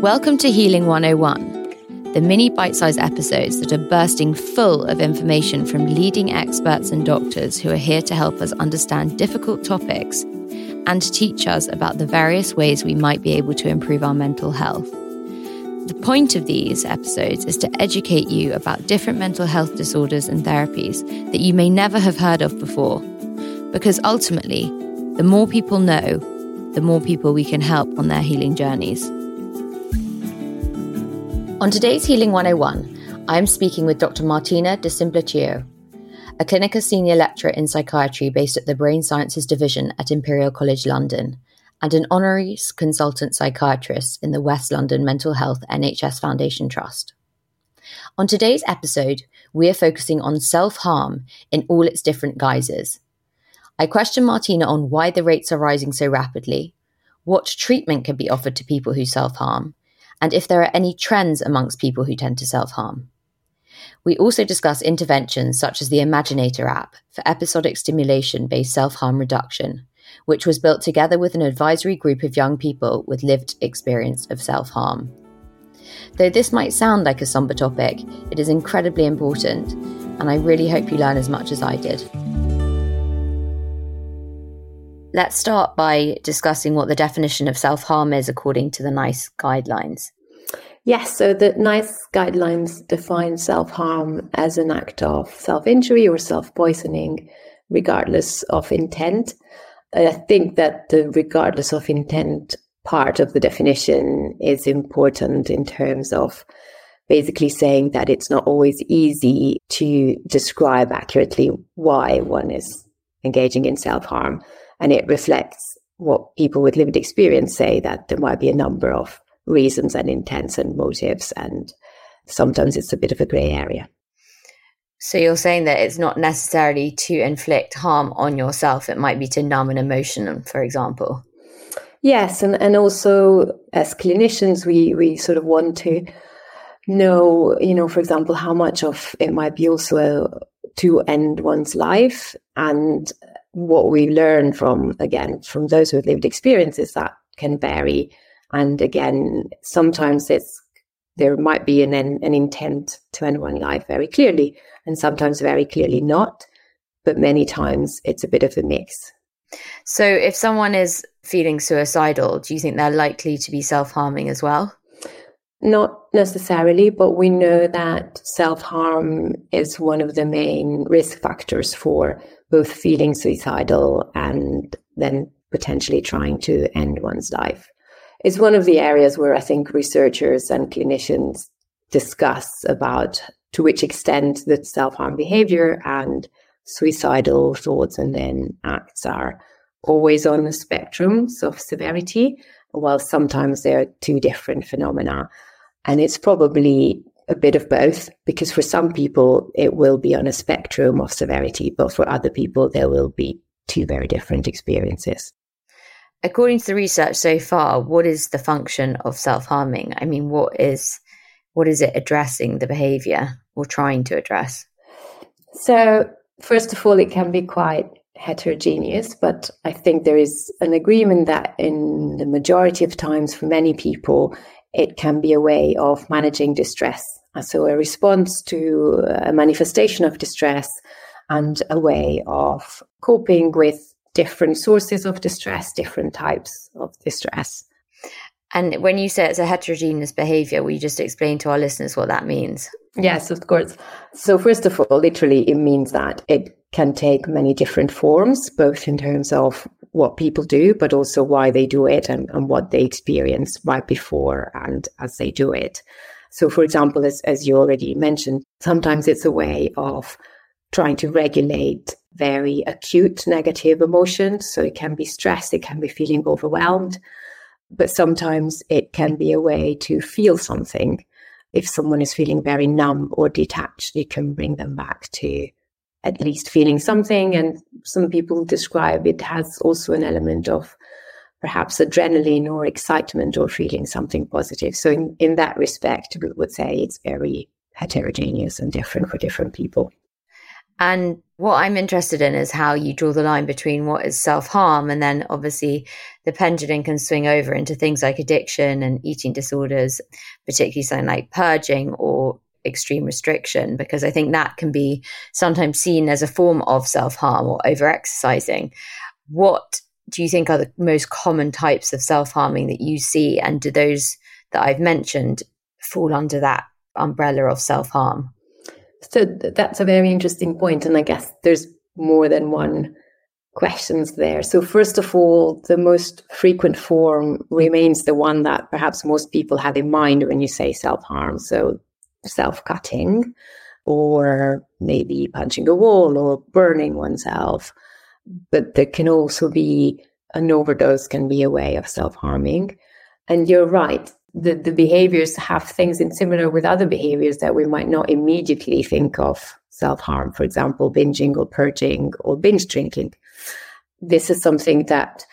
Welcome to Healing 101, the mini bite sized episodes that are bursting full of information from leading experts and doctors who are here to help us understand difficult topics and teach us about the various ways we might be able to improve our mental health. The point of these episodes is to educate you about different mental health disorders and therapies that you may never have heard of before. Because ultimately, the more people know, the more people we can help on their healing journeys. On today's Healing 101, I'm speaking with Dr. Martina Di Simplicio, a clinical senior lecturer in psychiatry based at the Brain Sciences Division at Imperial College London, and an honorary consultant psychiatrist in the West London Mental Health NHS Foundation Trust. On today's episode, we are focusing on self harm in all its different guises. I question Martina on why the rates are rising so rapidly, what treatment can be offered to people who self harm, and if there are any trends amongst people who tend to self harm. We also discuss interventions such as the Imaginator app for episodic stimulation based self harm reduction, which was built together with an advisory group of young people with lived experience of self harm. Though this might sound like a somber topic, it is incredibly important, and I really hope you learn as much as I did. Let's start by discussing what the definition of self harm is according to the NICE guidelines. Yes, so the NICE guidelines define self harm as an act of self injury or self poisoning, regardless of intent. I think that the regardless of intent part of the definition is important in terms of basically saying that it's not always easy to describe accurately why one is engaging in self harm and it reflects what people with lived experience say that there might be a number of reasons and intents and motives. And sometimes it's a bit of a grey area. So you're saying that it's not necessarily to inflict harm on yourself, it might be to numb an emotion, for example. Yes, and, and also as clinicians, we, we sort of want to know, you know, for example, how much of it might be also to end one's life and what we learn from, again, from those who have lived experiences that can vary. And again, sometimes it's, there might be an, an intent to end one life very clearly, and sometimes very clearly not. But many times it's a bit of a mix. So, if someone is feeling suicidal, do you think they're likely to be self harming as well? Not necessarily, but we know that self harm is one of the main risk factors for both feeling suicidal and then potentially trying to end one's life. It's one of the areas where I think researchers and clinicians discuss about to which extent the self harm behavior and suicidal thoughts and then acts are always on the spectrums of severity, while sometimes they are two different phenomena. And it's probably a bit of both because for some people it will be on a spectrum of severity, but for other people there will be two very different experiences. According to the research so far, what is the function of self-harming? I mean, what is what is it addressing the behavior or trying to address? So, first of all, it can be quite heterogeneous, but I think there is an agreement that in the majority of times for many people, it can be a way of managing distress Uh, so, a response to a manifestation of distress and a way of coping with different sources of distress, different types of distress. And when you say it's a heterogeneous behavior, will you just explain to our listeners what that means? Yes, of course. So, first of all, literally, it means that it can take many different forms, both in terms of what people do, but also why they do it and, and what they experience right before and as they do it. So, for example, as, as you already mentioned, sometimes it's a way of trying to regulate very acute negative emotions. So it can be stress, it can be feeling overwhelmed, but sometimes it can be a way to feel something. If someone is feeling very numb or detached, you can bring them back to at least feeling something. And some people describe it has also an element of perhaps adrenaline or excitement or feeling something positive. So, in, in that respect, we would say it's very heterogeneous and different for different people. And what I'm interested in is how you draw the line between what is self harm and then obviously the pendulum can swing over into things like addiction and eating disorders, particularly something like purging or extreme restriction, because I think that can be sometimes seen as a form of self harm or over exercising. What do you think are the most common types of self harming that you see? And do those that I've mentioned fall under that umbrella of self harm? So that's a very interesting point, and I guess there's more than one questions there. So first of all, the most frequent form remains the one that perhaps most people have in mind when you say self-harm. So self-cutting or maybe punching a wall or burning oneself. But there can also be an overdose can be a way of self-harming. And you're right the, the behaviors have things in similar with other behaviors that we might not immediately think of self harm, for example, binging or purging or binge drinking. This is something that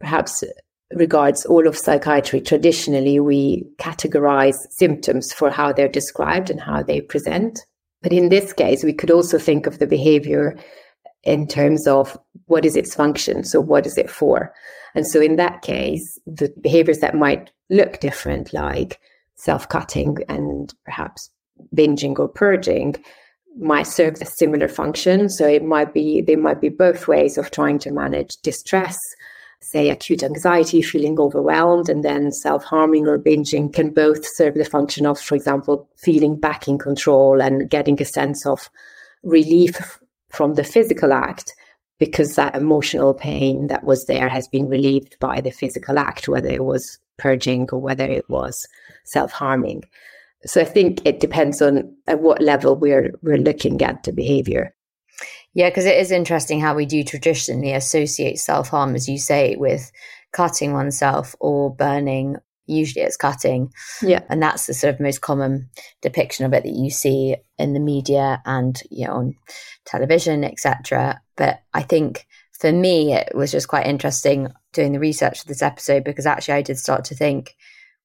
perhaps regards all of psychiatry. Traditionally, we categorize symptoms for how they're described and how they present. But in this case, we could also think of the behavior in terms of what is its function. So, what is it for? And so, in that case, the behaviors that might look different, like self cutting and perhaps binging or purging, might serve a similar function. So, it might be, they might be both ways of trying to manage distress. Say acute anxiety, feeling overwhelmed, and then self harming or binging can both serve the function of, for example, feeling back in control and getting a sense of relief from the physical act because that emotional pain that was there has been relieved by the physical act, whether it was purging or whether it was self harming. So I think it depends on at what level we're we're looking at the behavior. Yeah, because it is interesting how we do traditionally associate self harm, as you say, with cutting oneself or burning. Usually it's cutting. Yeah. And that's the sort of most common depiction of it that you see in the media and you know on television, etc. But I think for me, it was just quite interesting doing the research for this episode because actually I did start to think,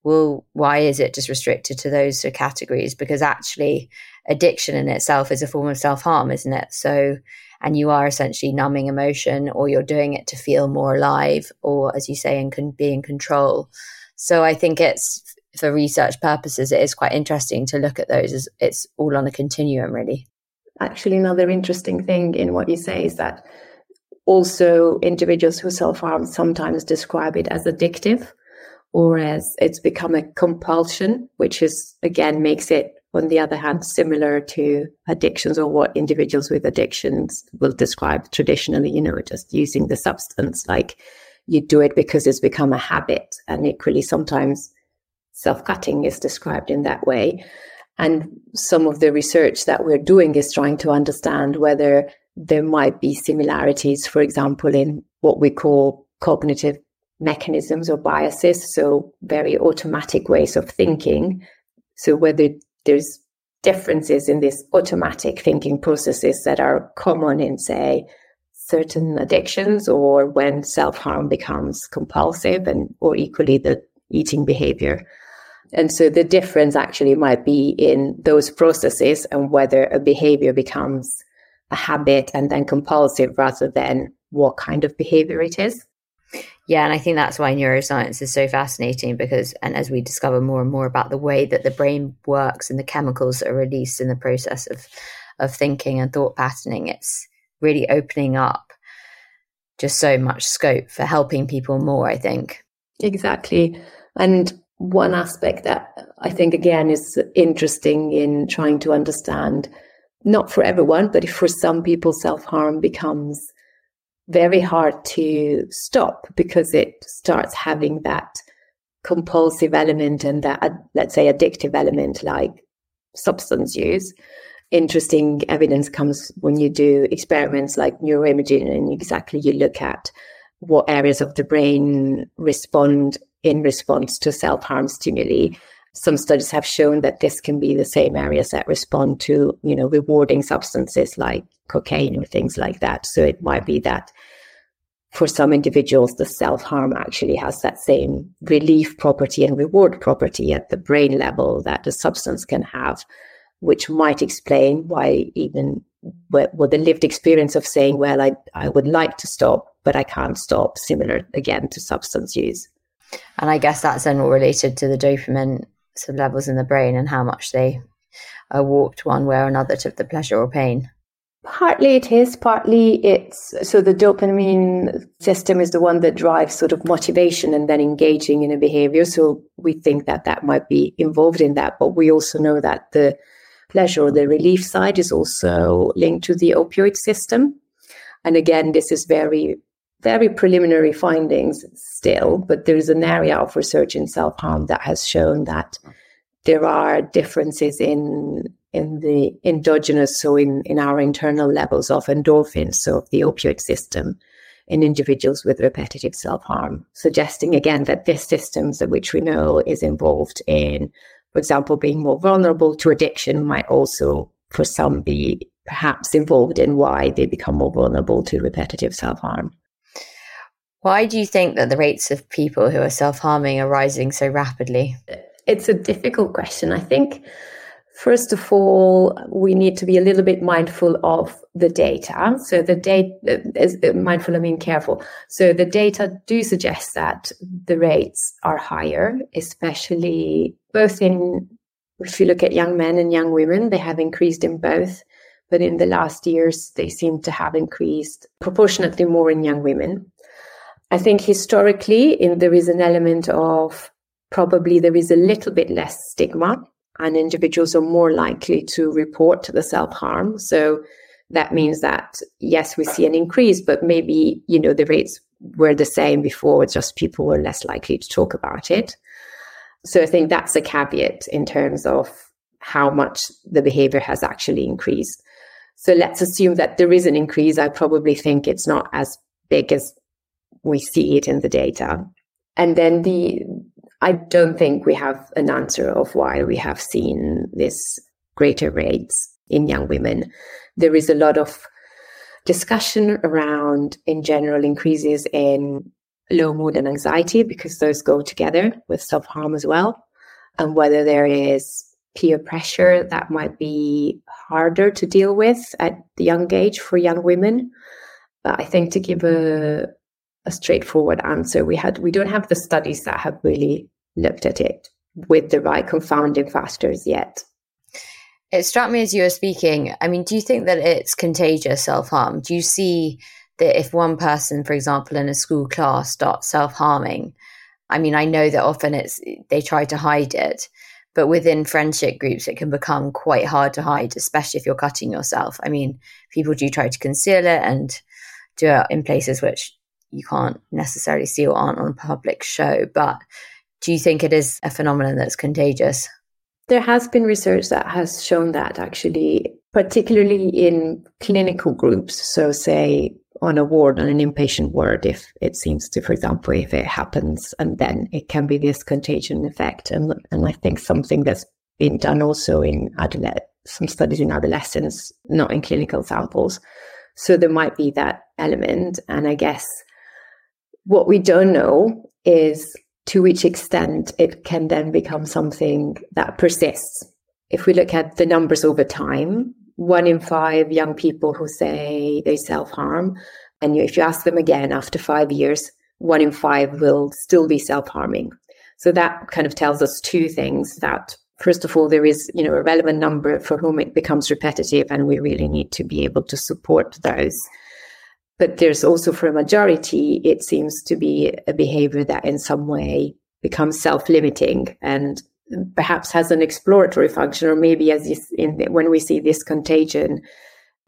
well, why is it just restricted to those two categories? Because actually, addiction in itself is a form of self harm, isn't it? So, and you are essentially numbing emotion or you're doing it to feel more alive or, as you say, and can be in control. So I think it's for research purposes, it is quite interesting to look at those it's all on a continuum, really. Actually another interesting thing in what you say is that also individuals who self-harm sometimes describe it as addictive or as it's become a compulsion which is again makes it on the other hand similar to addictions or what individuals with addictions will describe traditionally you know just using the substance like you do it because it's become a habit and equally sometimes self-cutting is described in that way and some of the research that we're doing is trying to understand whether there might be similarities, for example, in what we call cognitive mechanisms or biases, so very automatic ways of thinking. So whether there's differences in these automatic thinking processes that are common in, say, certain addictions or when self-harm becomes compulsive and or equally the eating behavior. And so the difference actually might be in those processes and whether a behavior becomes a habit and then compulsive rather than what kind of behavior it is. Yeah, and I think that's why neuroscience is so fascinating because, and as we discover more and more about the way that the brain works and the chemicals that are released in the process of of thinking and thought patterning, it's really opening up just so much scope for helping people more. I think exactly, and one aspect that I think again is interesting in trying to understand, not for everyone, but for some people, self harm becomes very hard to stop because it starts having that compulsive element and that, let's say, addictive element like substance use. Interesting evidence comes when you do experiments like neuroimaging and exactly you look at what areas of the brain respond in response to self harm stimuli. Some studies have shown that this can be the same areas that respond to, you know, rewarding substances like cocaine or things like that. So it might be that for some individuals, the self harm actually has that same relief property and reward property at the brain level that the substance can have, which might explain why even what, what the lived experience of saying, well, I, I would like to stop, but I can't stop, similar again to substance use. And I guess that's then all related to the dopamine sort of levels in the brain and how much they are warped one way or another to the pleasure or pain. Partly it is, partly it's so the dopamine system is the one that drives sort of motivation and then engaging in a behavior. So we think that that might be involved in that, but we also know that the pleasure the relief side is also linked to the opioid system. And again, this is very, very preliminary findings still, but there is an area of research in self harm that has shown that there are differences in in the endogenous, so in, in our internal levels of endorphins, so the opioid system in individuals with repetitive self harm, suggesting again that this system, which we know is involved in, for example, being more vulnerable to addiction, might also, for some, be perhaps involved in why they become more vulnerable to repetitive self harm. Why do you think that the rates of people who are self harming are rising so rapidly? It's a difficult question. I think First of all, we need to be a little bit mindful of the data. So the data uh, is uh, mindful, I mean careful. So the data do suggest that the rates are higher, especially both in, if you look at young men and young women, they have increased in both. But in the last years, they seem to have increased proportionately more in young women. I think historically, in, there is an element of probably there is a little bit less stigma and individuals are more likely to report the self harm. So that means that yes, we see an increase, but maybe you know the rates were the same before. It's Just people were less likely to talk about it. So I think that's a caveat in terms of how much the behavior has actually increased. So let's assume that there is an increase. I probably think it's not as big as we see it in the data. And then the I don't think we have an answer of why we have seen this greater rates in young women. There is a lot of discussion around, in general, increases in low mood and anxiety because those go together with self harm as well. And whether there is peer pressure that might be harder to deal with at the young age for young women. But I think to give a, a straightforward answer. We had we don't have the studies that have really looked at it with the right confounding factors yet. It struck me as you were speaking. I mean, do you think that it's contagious self harm? Do you see that if one person, for example, in a school class starts self harming, I mean, I know that often it's they try to hide it, but within friendship groups, it can become quite hard to hide, especially if you're cutting yourself. I mean, people do try to conceal it and do it in places which you can't necessarily see or aren't on a public show. But do you think it is a phenomenon that's contagious? There has been research that has shown that actually, particularly in clinical groups. So, say on a ward, on an inpatient ward, if it seems to, for example, if it happens, and then it can be this contagion effect. And, and I think something that's been done also in adolescents, some studies in adolescents, not in clinical samples. So there might be that element. And I guess what we don't know is to which extent it can then become something that persists. If we look at the numbers over time, one in five young people who say they self harm, and if you ask them again after five years, one in five will still be self harming. So that kind of tells us two things that first of all, there is, you know, a relevant number for whom it becomes repetitive, and we really need to be able to support those. But there's also for a majority, it seems to be a behavior that in some way becomes self-limiting and perhaps has an exploratory function, or maybe as in the, when we see this contagion,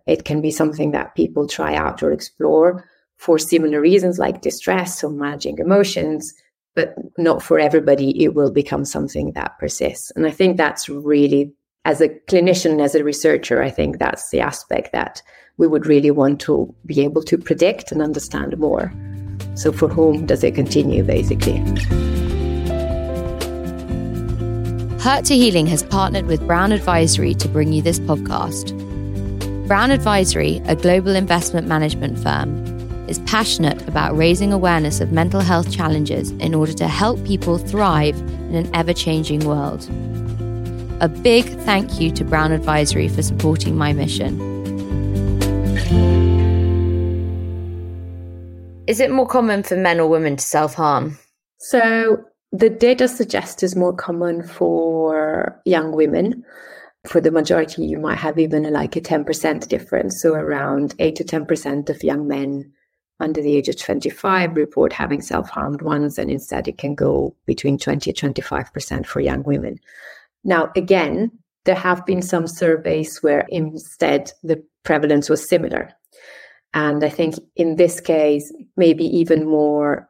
it can be something that people try out or explore for similar reasons like distress or managing emotions, but not for everybody. It will become something that persists. And I think that's really, as a clinician, as a researcher, I think that's the aspect that we would really want to be able to predict and understand more. So, for whom does it continue, basically? Hurt to Healing has partnered with Brown Advisory to bring you this podcast. Brown Advisory, a global investment management firm, is passionate about raising awareness of mental health challenges in order to help people thrive in an ever changing world. A big thank you to Brown Advisory for supporting my mission. Is it more common for men or women to self harm? So the data suggests is more common for young women. For the majority, you might have even like a 10% difference. So around 8 to 10% of young men under the age of 25 report having self harmed once, and instead it can go between 20 and 25% for young women. Now, again, there have been some surveys where instead the prevalence was similar. And I think in this case, maybe even more,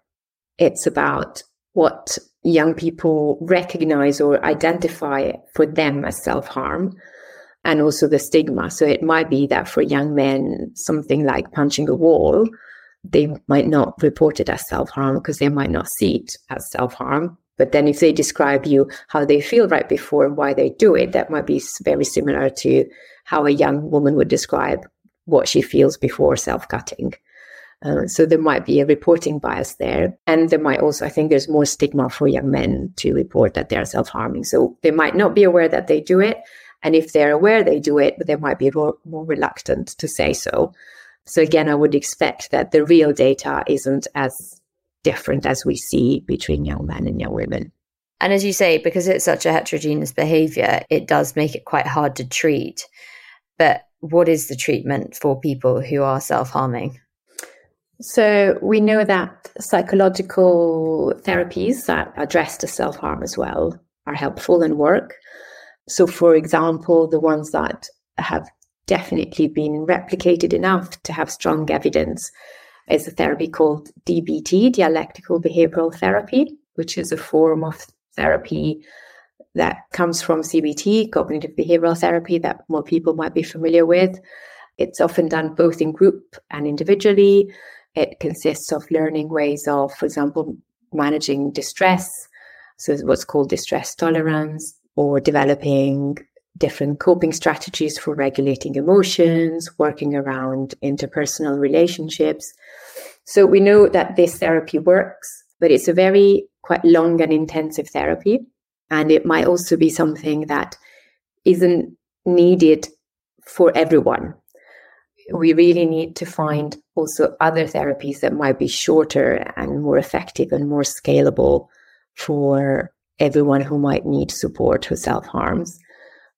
it's about what young people recognize or identify for them as self harm and also the stigma. So it might be that for young men, something like punching a wall, they might not report it as self harm because they might not see it as self harm. But then if they describe you how they feel right before and why they do it, that might be very similar to how a young woman would describe what she feels before self cutting. Uh, so there might be a reporting bias there. And there might also, I think there's more stigma for young men to report that they're self harming. So they might not be aware that they do it. And if they're aware they do it, they might be more, more reluctant to say so. So again, I would expect that the real data isn't as different as we see between young men and young women. And as you say, because it's such a heterogeneous behavior, it does make it quite hard to treat. But what is the treatment for people who are self harming? So we know that psychological therapies that address the self harm as well are helpful and work. So, for example, the ones that have definitely been replicated enough to have strong evidence is a therapy called DBT, dialectical behavioral therapy, which is a form of therapy that comes from CBT, cognitive behavioral therapy, that more people might be familiar with. It's often done both in group and individually. It consists of learning ways of, for example, managing distress. So, what's called distress tolerance, or developing different coping strategies for regulating emotions, working around interpersonal relationships. So, we know that this therapy works, but it's a very quite long and intensive therapy. And it might also be something that isn't needed for everyone we really need to find also other therapies that might be shorter and more effective and more scalable for everyone who might need support who self harms.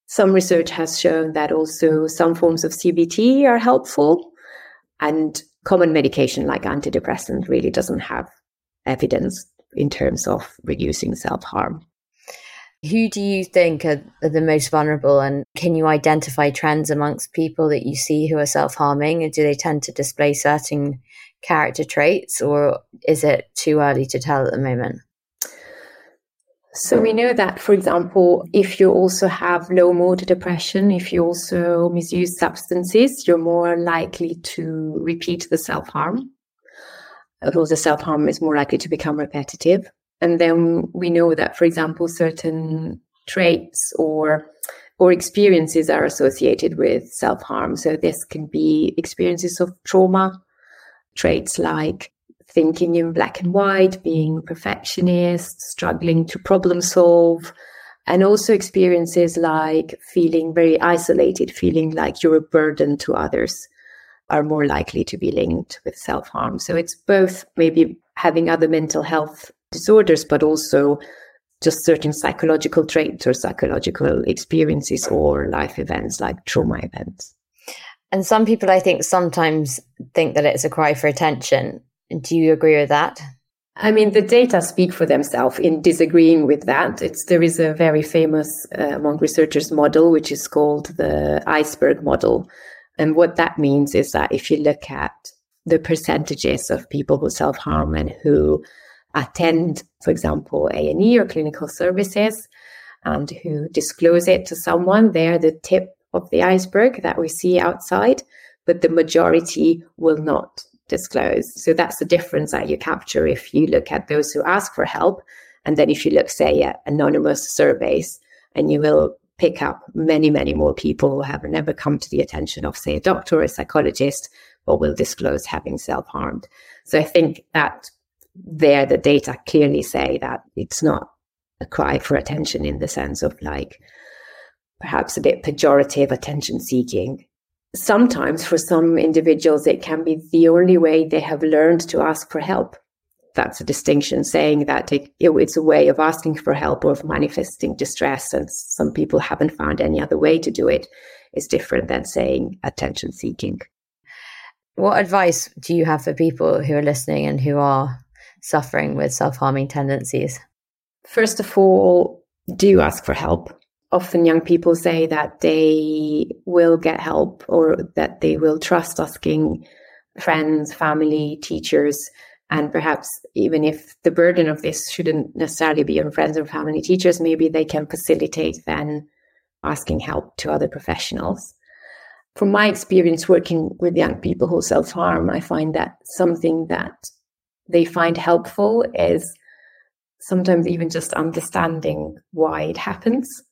Some research has shown that also some forms of CBT are helpful, and common medication like antidepressant really doesn't have evidence in terms of reducing self harm. Who do you think are, are, the most vulnerable, and can you identify trends amongst people that you see who are self harming? And do they tend to display certain character traits, or is it too early to tell at the moment? So we know that, for example, if you also have low mood depression, if you also misuse substances, you're more likely to repeat the self harm. Although the self harm is more likely to become repetitive. And then we know that, for example, certain traits or or experiences are associated with self harm. So this can be experiences of trauma, traits like thinking in black and white, being perfectionist, struggling to problem solve, and also experiences like feeling very isolated, feeling like you're a burden to others are more likely to be linked with self harm. So it's both maybe having other mental health disorders, but also just certain psychological traits or psychological experiences or life events like trauma events. And some people, I think, sometimes think that it's a cry for attention. Do you agree with that? I mean, the data speak for themselves in disagreeing with that. It's, there is a very famous uh, among researchers model, which is called the iceberg model. And what that means is that if you look at the percentages of people who self harm and who attend, for example, A&E or clinical services and who disclose it to someone, they're the tip of the iceberg that we see outside, but the majority will not disclose. So that's the difference that you capture if you look at those who ask for help. And then if you look, say, at anonymous surveys, and you will pick up many, many more people who have never come to the attention of, say, a doctor or a psychologist, but will disclose having self harmed. So I think that there the data clearly say that it's not a cry for attention in the sense of like perhaps a bit pejorative attention seeking sometimes for some individuals, it can be the only way they have learned to ask for help. That's a distinction, saying that it, it's a way of asking for help or of manifesting distress, and some people haven't found any other way to do it. Is different than saying attention seeking. What advice do you have for people who are listening and who are suffering with self harming tendencies? First of all, do ask for help often young people say that they will get help or that they will trust asking friends, family, teachers, and perhaps even if the burden of this shouldn't necessarily be on friends or family teachers, maybe they can facilitate then asking help to other professionals. From my experience working with young people who self harm, I find that something that they find helpful is sometimes even just understanding why it happens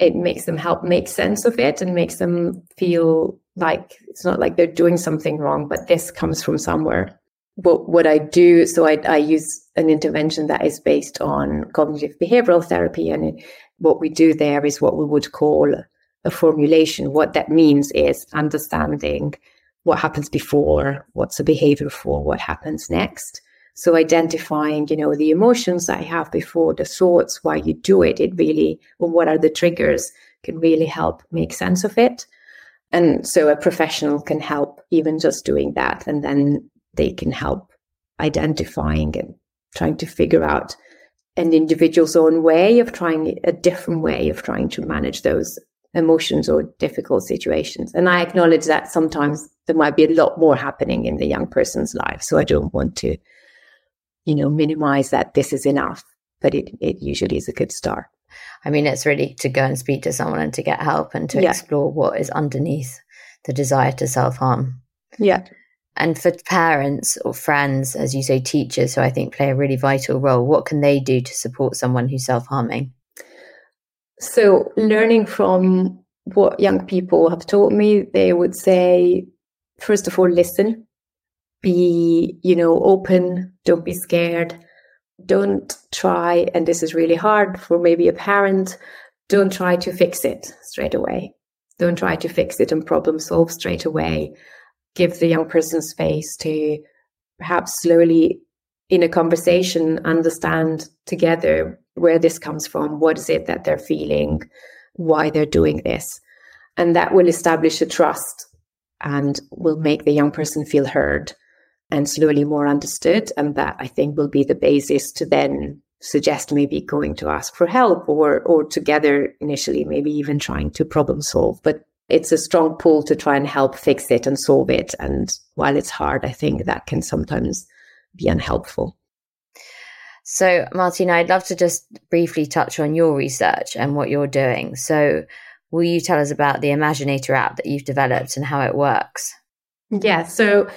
it makes them help make sense of it and makes them feel like it's not like they're doing something wrong, but this comes from somewhere. But what I do, so I, I use an intervention that is based on cognitive behavioral therapy. And what we do there is what we would call a formulation. What that means is understanding what happens before, what's the behavior for, what happens next. So identifying, you know, the emotions that I have before the thoughts, why you do it, it really, what are the triggers can really help make sense of it. And so a professional can help even just doing that. And then they can help identifying and trying to figure out an individual's own way of trying a different way of trying to manage those emotions or difficult situations. And I acknowledge that sometimes there might be a lot more happening in the young person's life. So I don't want to you know, minimize that this is enough, but it, it usually is a good start. I mean, it's really to go and speak to someone and to get help and to yeah. explore what is underneath the desire to self harm. Yeah. And for parents or friends, as you say, teachers, who I think play a really vital role, what can they do to support someone who's self harming? So, learning from what young people have taught me, they would say, first of all, listen be, you know, open, don't be scared. Don't try, and this is really hard for maybe a parent, don't try to fix it straight away. Don't try to fix it and problem solve straight away. Give the young person space to perhaps slowly in a conversation understand together where this comes from, what is it that they're feeling, why they're doing this. And that will establish a trust and will make the young person feel heard and slowly more understood. And that I think will be the basis to then suggest maybe going to ask for help or or together initially, maybe even trying to problem solve. But it's a strong pull to try and help fix it and solve it. And while it's hard, I think that can sometimes be unhelpful. So, Martina, I'd love to just briefly touch on your research and what you're doing. So, will you tell us about the Imaginator app that you've developed and how it works? Yeah. So,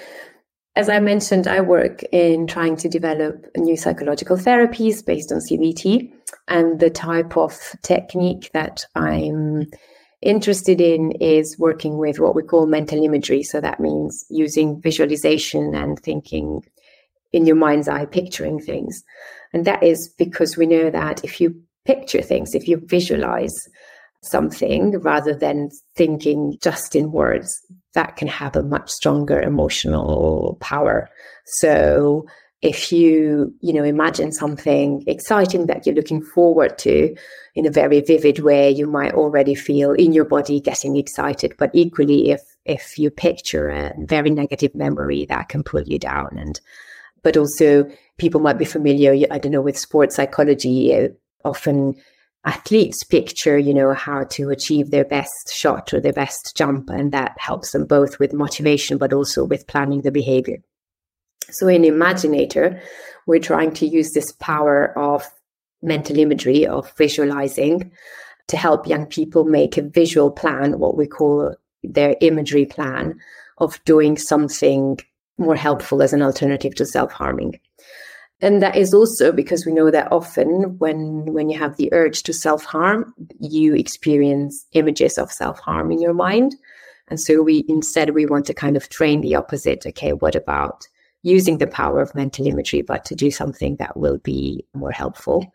as I mentioned, I work in trying to develop new psychological therapies based on CBT. And the type of technique that I'm interested in is working with what we call mental imagery. So that means using visualization and thinking in your mind's eye, picturing things. And that is because we know that if you picture things, if you visualize something rather than thinking just in words, that can have a much stronger emotional power. So if you, you know, imagine something exciting that you're looking forward to in a very vivid way, you might already feel in your body getting excited. But equally, if if you picture a very negative memory, that can pull you down. And but also people might be familiar, I don't know, with sports psychology. Uh, often athletes picture, you know, how to achieve their best shot or their best jump. And that helps them both with motivation, but also with planning the behavior. So in Imaginator, we're trying to use this power of mental imagery, of visualizing, to help young people make a visual plan, what we call their imagery plan of doing something more helpful as an alternative to self harming and that is also because we know that often when when you have the urge to self-harm you experience images of self-harm in your mind. And so we instead we want to kind of train the opposite. Okay what about using the power of mental imagery but to do something that will be more helpful?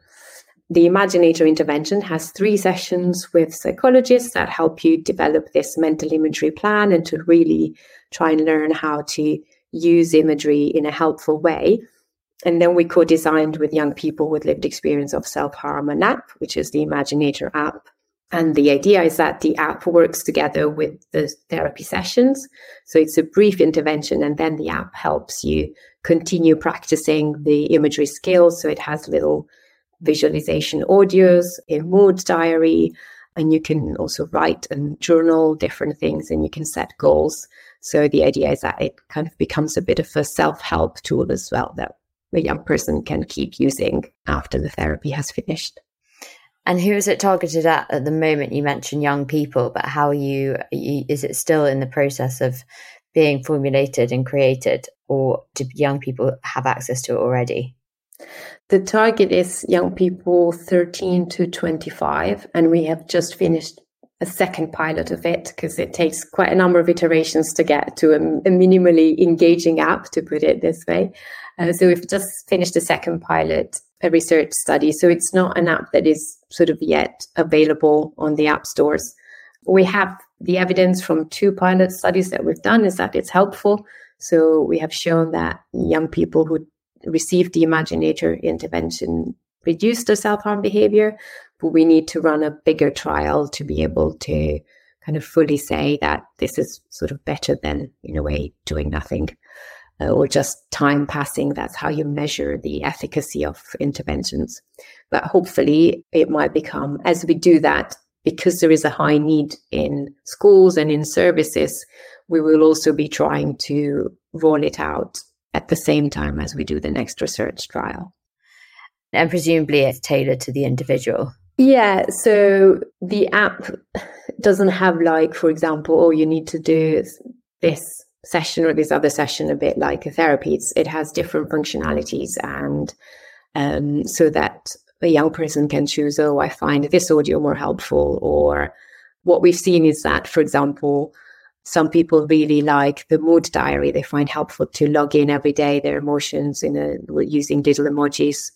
The Imaginator intervention has three sessions with psychologists that help you develop this mental imagery plan and to really try and learn how to use imagery in a helpful way. And then we co designed with young people with lived experience of self harm an app, which is the Imaginator app. And the idea is that the app works together with the therapy sessions. So it's a brief intervention, and then the app helps you continue practicing the imagery skills. So it has little visualization audios, a mood diary, and you can also write and journal different things and you can set goals. So the idea is that it kind of becomes a bit of a self help tool as well that the young person can keep using after the therapy has finished. And who is it targeted at at the moment? You mentioned young people, but how are you, is it still in the process of being formulated and created, or do young people have access to it already? The target is young people 13 to 25, and we have just finished a second pilot of it because it takes quite a number of iterations to get to a, a minimally engaging app, to put it this way. Uh, so we've just finished a second pilot, a research study. So it's not an app that is sort of yet available on the app stores. We have the evidence from two pilot studies that we've done is that it's helpful. So we have shown that young people who received the Imaginator intervention reduced their self harm behavior, but we need to run a bigger trial to be able to kind of fully say that this is sort of better than, in a way, doing nothing uh, or just time passing. That's how you measure the efficacy of interventions. But hopefully, it might become, as we do that, because there is a high need in schools and in services, we will also be trying to roll it out at the same time as we do the next research trial. And presumably it's tailored to the individual. Yeah, so the app doesn't have, like, for example, oh, you need to do this session or this other session a bit like a therapy. It's, it has different functionalities, and um, so that a young person can choose, oh, I find this audio more helpful. Or what we've seen is that, for example, some people really like the mood diary. They find helpful to log in every day their emotions in a, using little emojis,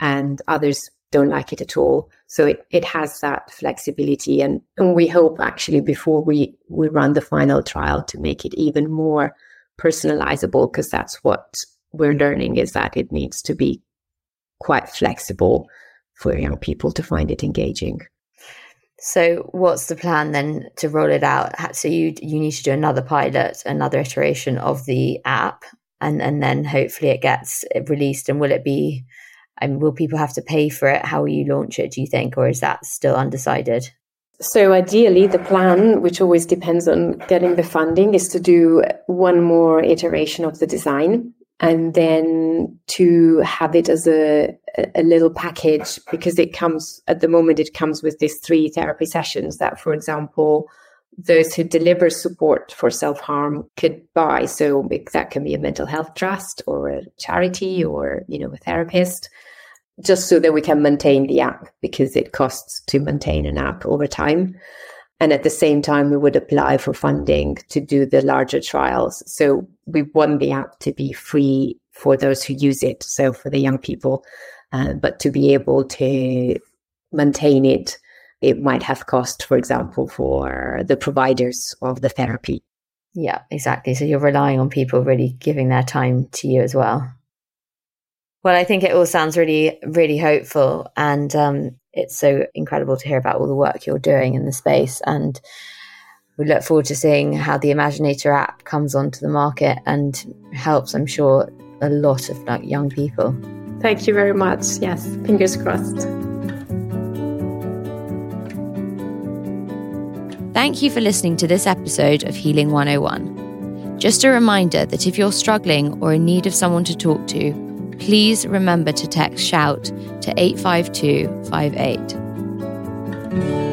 and others don't like it at all. So it, it has that flexibility. And, and we hope actually before we, we run the final trial to make it even more personalizable, because that's what we're learning is that it needs to be quite flexible for young people to find it engaging. So, what's the plan then to roll it out? So, you you need to do another pilot, another iteration of the app, and and then hopefully it gets released. And will it be? And will people have to pay for it? How will you launch it? Do you think, or is that still undecided? So, ideally, the plan, which always depends on getting the funding, is to do one more iteration of the design and then to have it as a, a little package because it comes at the moment it comes with these three therapy sessions that for example those who deliver support for self-harm could buy so that can be a mental health trust or a charity or you know a therapist just so that we can maintain the app because it costs to maintain an app over time and at the same time, we would apply for funding to do the larger trials. So we want the app to be free for those who use it. So for the young people, uh, but to be able to maintain it, it might have cost, for example, for the providers of the therapy. Yeah, exactly. So you're relying on people really giving their time to you as well. Well, I think it all sounds really, really hopeful. And um, it's so incredible to hear about all the work you're doing in the space. And we look forward to seeing how the Imaginator app comes onto the market and helps, I'm sure, a lot of like young people. Thank you very much. Yes, fingers crossed. Thank you for listening to this episode of Healing 101. Just a reminder that if you're struggling or in need of someone to talk to, please remember to text SHOUT to 85258.